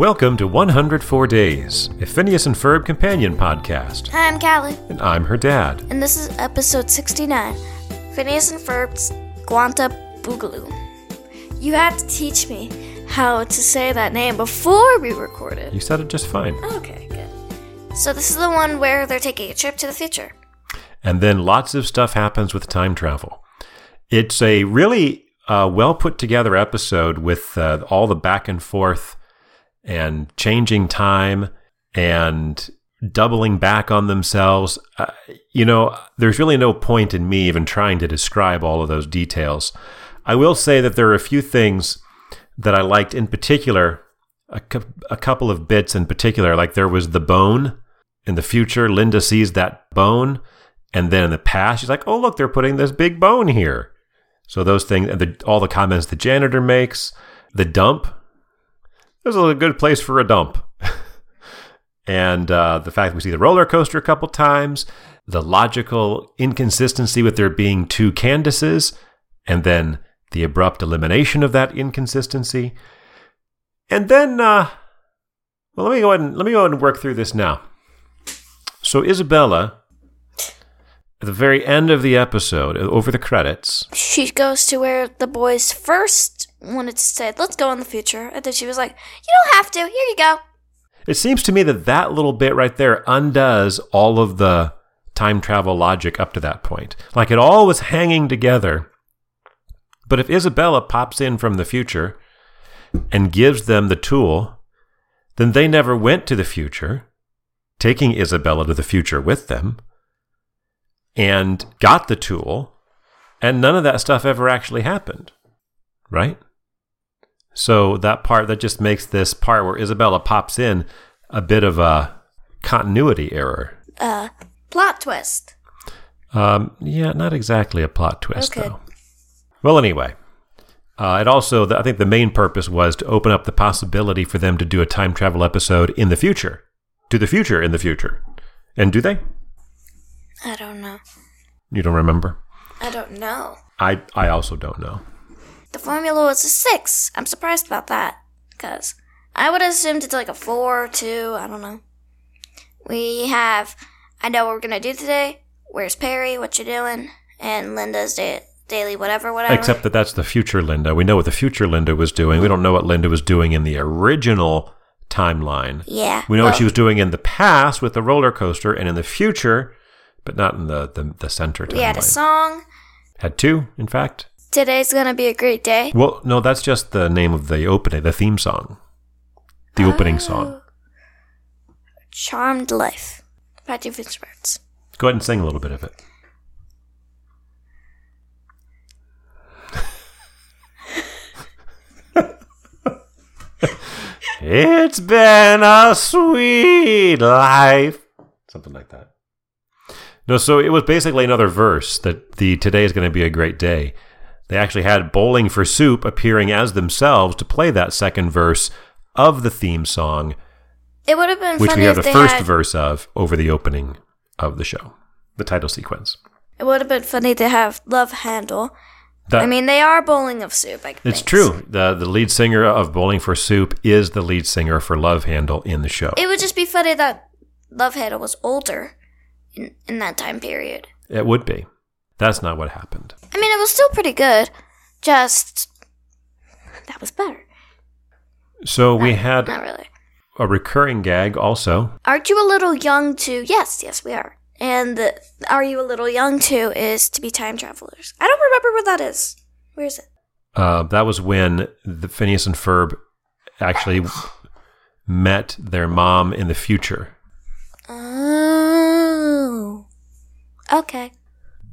Welcome to 104 Days, a Phineas and Ferb companion podcast. Hi, I'm Callie, And I'm her dad. and this is episode 69 Phineas and Ferb's Quantum Boogaloo. You had to teach me how to say that name before we recorded. You said it just fine. Okay, good. So, this is the one where they're taking a trip to the future. And then lots of stuff happens with time travel. It's a really uh, well put together episode with uh, all the back and forth and changing time and doubling back on themselves. Uh, you know, there's really no point in me even trying to describe all of those details. I will say that there are a few things that I liked in particular, a, cou- a couple of bits in particular. Like there was the bone in the future. Linda sees that bone. And then in the past, she's like, oh, look, they're putting this big bone here. So those things, the, all the comments the janitor makes, the dump, this is a good place for a dump. and uh, the fact that we see the roller coaster a couple times, the logical inconsistency with there being two Candaces, and then the abrupt elimination of that inconsistency. And then, uh, well, let me go ahead and let me go ahead and work through this now. So Isabella, at the very end of the episode, over the credits, She goes to where the boys first wanted to say, let's go in the future. And then she was like, you don't have to. Here you go. It seems to me that that little bit right there undoes all of the time travel logic up to that point. Like it all was hanging together. But if Isabella pops in from the future and gives them the tool, then they never went to the future, taking Isabella to the future with them, and got the tool, and none of that stuff ever actually happened. Right? So that part that just makes this part where Isabella pops in a bit of a continuity error. Uh, plot twist. Um, yeah, not exactly a plot twist Okay. though. Well, anyway, uh, it also I think the main purpose was to open up the possibility for them to do a time travel episode in the future, to the future in the future. And do they? I don't know. You don't remember? I don't know. I I also don't know. The formula was a six. I'm surprised about that. Because I would have assumed it's like a four or two. I don't know. We have I know what we're going to do today. Where's Perry? What you doing? And Linda's da- daily whatever, whatever. Except that that's the future Linda. We know what the future Linda was doing. We don't know what Linda was doing in the original timeline. yeah. We know what she was doing in the past with the roller coaster and in the future, but not in the, the, the center timeline. We had a song. Had two, in fact. Today's going to be a great day. Well, no, that's just the name of the opening, the theme song. The opening oh. song. Charmed Life by Doofenshmirtz. Go ahead and sing a little bit of it. it's been a sweet life. Something like that. No, so it was basically another verse that the today is going to be a great day. They actually had Bowling for Soup appearing as themselves to play that second verse of the theme song, It would have been which funny we have the first had, verse of over the opening of the show, the title sequence. It would have been funny to have Love Händel. That, I mean, they are bowling of soup. I it's think. true. The the lead singer of Bowling for Soup is the lead singer for Love Händel in the show. It would just be funny that Love Händel was older in, in that time period. It would be. That's not what happened. I mean, it was still pretty good. Just that was better. So we had Not really. a recurring gag also. Aren't you a little young to? Yes, yes, we are. And the, are you a little young to is to be time travelers. I don't remember where that is. Where is it? Uh, that was when the Phineas and Ferb actually met their mom in the future. Oh. Okay.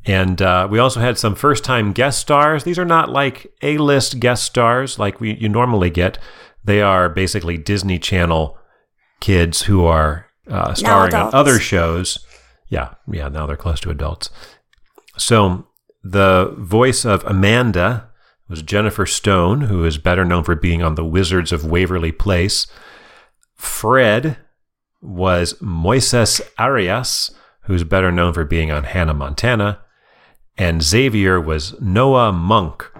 And uh, we also had some first time guest stars. These are not like A list guest stars like we you normally get. They are basically Disney Channel kids who are uh, starring on other shows. Yeah, yeah, now they're close to adults. So the voice of Amanda was Jennifer Stone, who is better known for being on The Wizards of Waverly Place. Fred was Moises Arias, who's better known for being on Hannah Montana. And Xavier was Noah Monk,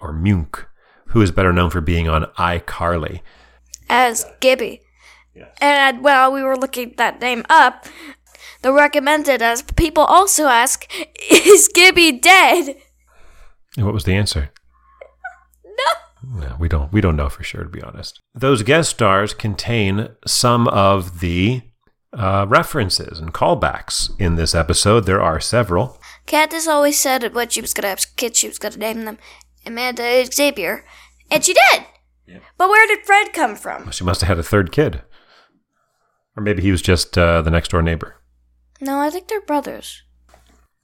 or Munck, who is better known for being on iCarly. as Gibby. Yes. And while we were looking that name up, the recommended as people also ask, is Gibby dead? And what was the answer? No. No, we don't we don't know for sure to be honest. Those guest stars contain some of the uh, references and callbacks in this episode. There are several. Candace always said what she was gonna have kids, she was gonna name them Amanda Xavier, and she did. But where did Fred come from? She must have had a third kid, or maybe he was just uh, the next door neighbor. No, I think they're brothers.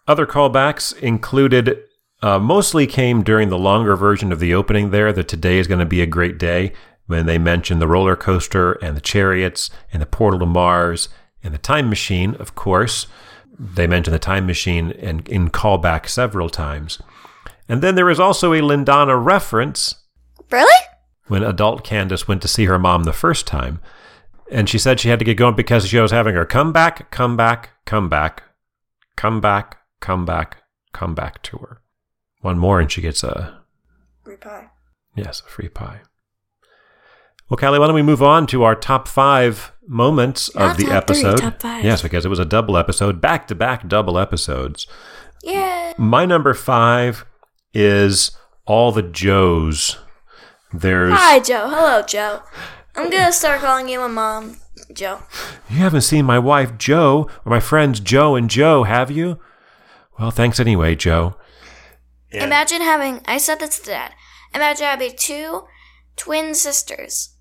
Other callbacks included uh, mostly came during the longer version of the opening there, that today is going to be a great day, when they mentioned the roller coaster and the chariots and the portal to Mars and the time machine, of course. They mention the time machine and in callback several times. And then there is also a Lindana reference Really? when adult Candace went to see her mom the first time. And she said she had to get going because she was having her come back, come back, come back, come back, come back, come back tour. One more and she gets a, free pie. yes, a free pie. Well, Callie, why don't we move on to our top five moments of Not the top three, episode? top five. Yes, because it was a double episode, back to back double episodes. Yeah. My number five is all the Joes. There's Hi, Joe. Hello, Joe. I'm gonna start calling you my mom, Joe. You haven't seen my wife Joe or my friends Joe and Joe, have you? Well, thanks anyway, Joe. Imagine having, I said this to dad. Imagine having two twin sisters.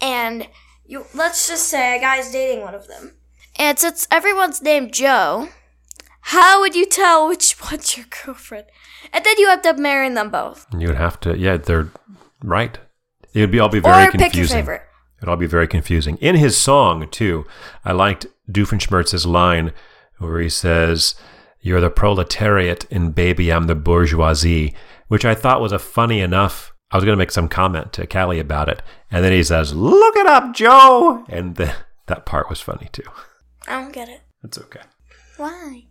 And you, let's just say a guy's dating one of them. And since everyone's named Joe, how would you tell which one's your girlfriend? And then you end up marrying them both. You would have to, yeah, they're right. It would be all be very Or very pick your confusing. favorite. It'd all be very confusing. In his song too, I liked Doofenshmirtz's line where he says, "You're the proletariat, and baby, I'm the bourgeoisie," which I thought was a funny enough. I was going to make some comment to Callie about it, and then he says, "Look it up, Joe," and the, that part was funny too. I don't get it. That's okay. Why?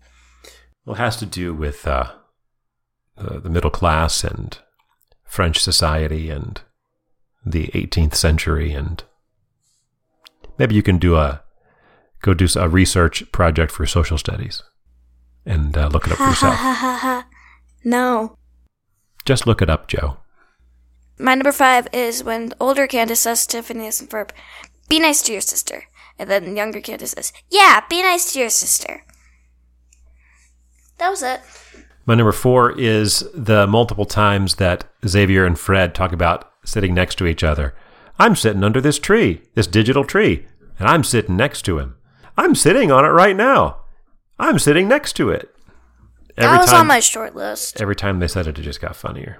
Well, it has to do with uh, the, the middle class and French society and the 18th century, and maybe you can do a go do a research project for social studies and uh, look it up for yourself. No. Just look it up, Joe. My number five is when older Candace says to Phineas and Ferb, be nice to your sister. And then younger Candace says, yeah, be nice to your sister. That was it. My number four is the multiple times that Xavier and Fred talk about sitting next to each other. I'm sitting under this tree, this digital tree, and I'm sitting next to him. I'm sitting on it right now. I'm sitting next to it. that was on my short list. every time they said it, it just got funnier.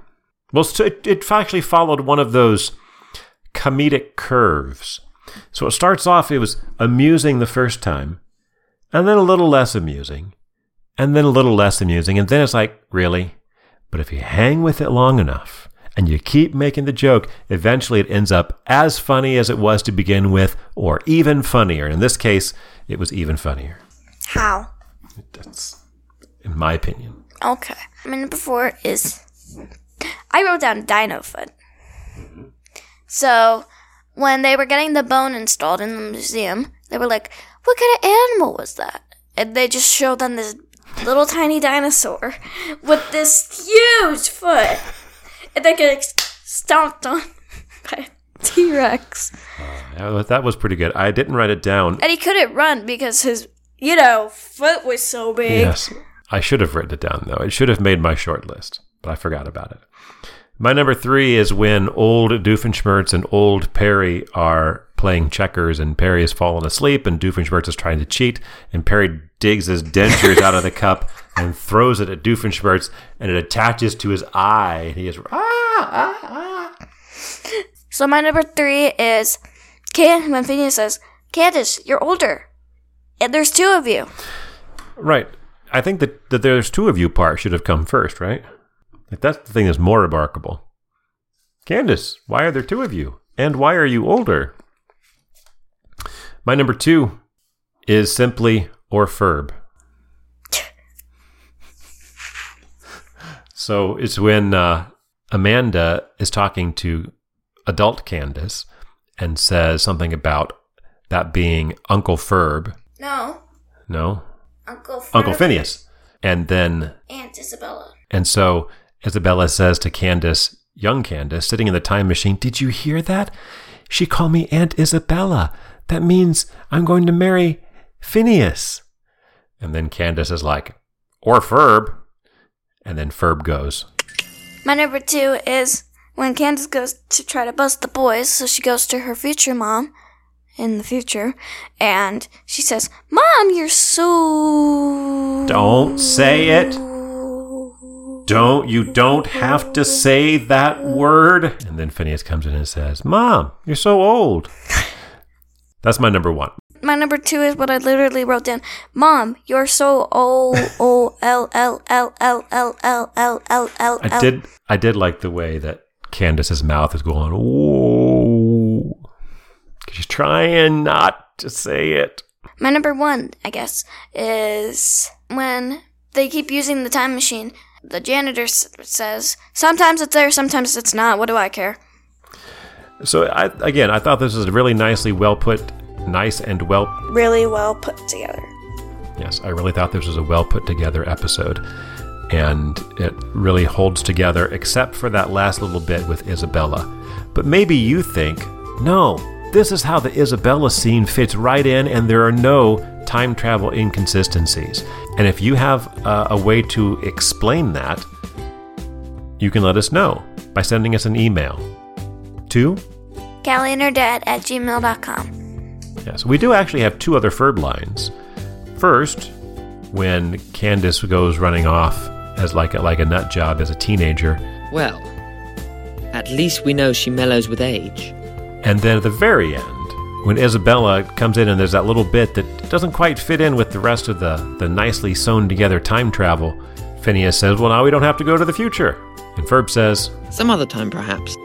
Well, so it, it actually followed one of those comedic curves. So it starts off, it was amusing the first time, and then a little less amusing, and then a little less amusing, and then it's like, really? But if you hang with it long enough and you keep making the joke, eventually it ends up as funny as it was to begin with, or even funnier. In this case, it was even funnier. How? That's in my opinion. Okay. My number four is I wrote down Dino Foot. So when they were getting the bone installed in the museum, they were like, "What kind of animal was that?" And they just showed them this little tiny dinosaur with this huge foot, and they get stomped on by a T Rex. That uh, was- that was pretty good. I didn't write it down. And he couldn't run because his, you know, foot was so big. Yes. I should have written it down, though. It should have made my short list, but I forgot about it. My number three is when old Doofenshmirtz and old Perry are playing checkers, and Perry has fallen asleep, and Doofenshmirtz is trying to cheat, and Perry digs his dentures out of the cup and throws it at Doofenshmirtz, and it attaches to his eye, and he is, ah, ah, ah. So my number three is Can when Phineas says, Candace, you're older. And there's two of you. Right. I think that, that there's two of you part should have come first, right? Like that's the thing that's more remarkable. Candace, why are there two of you? And why are you older? My number two is simply or Ferb. so it's when uh, Amanda is talking to adult Candace, and says something about that being Uncle Ferb. No, No, Uncle Uncle Phineas. And then, Aunt Isabella. and so Isabella says to Candace, young Candace, sitting in the time machine, Did you hear that? She called me Aunt Isabella. That means I'm going to marry Phineas. And then Candace is like, Or Ferb. And then Ferb goes, My number two is when Candace goes to try to bust the boys, so she goes to her future mom in the future, and she says, Mom, you're so. Don't say it. Don't, you don't have to say that word. And then Phineas comes in and says, Mom, you're so old. That's my number one. My number two is what I literally wrote down. Mom, you're so old. O L L L L L L L L L. I did I did like the way that Candace's mouth is going, whoa. She's trying not to say it. My number one, I guess, is when they keep using the time machine. The janitor s- says, "Sometimes it's there, sometimes it's not. What do I care?" So I again I thought this was really nicely well put, nice and well Really well put together. Yes, I really thought this was a well put together episode. And it really holds together, except for that last little bit with Isabella. But maybe you think, no, this is how the Isabella scene fits right in, and there are no time travel inconsistencies. And if you have uh, a way to explain that, you can let us know by sending us an email to Callie and her dad at gmail.com. Yes, we do actually have two other Ferb lines. First, when Candace goes running off as like a, like a nut job as a teenager, Well, at least we know she mellows with age. and then at the very end, when Isabella comes in and there's that little bit that doesn't quite fit in with the rest of the the nicely sewn together time travel, Phineas says, "Well, now we don't have to go to the future," and Ferb says, Some other time, perhaps.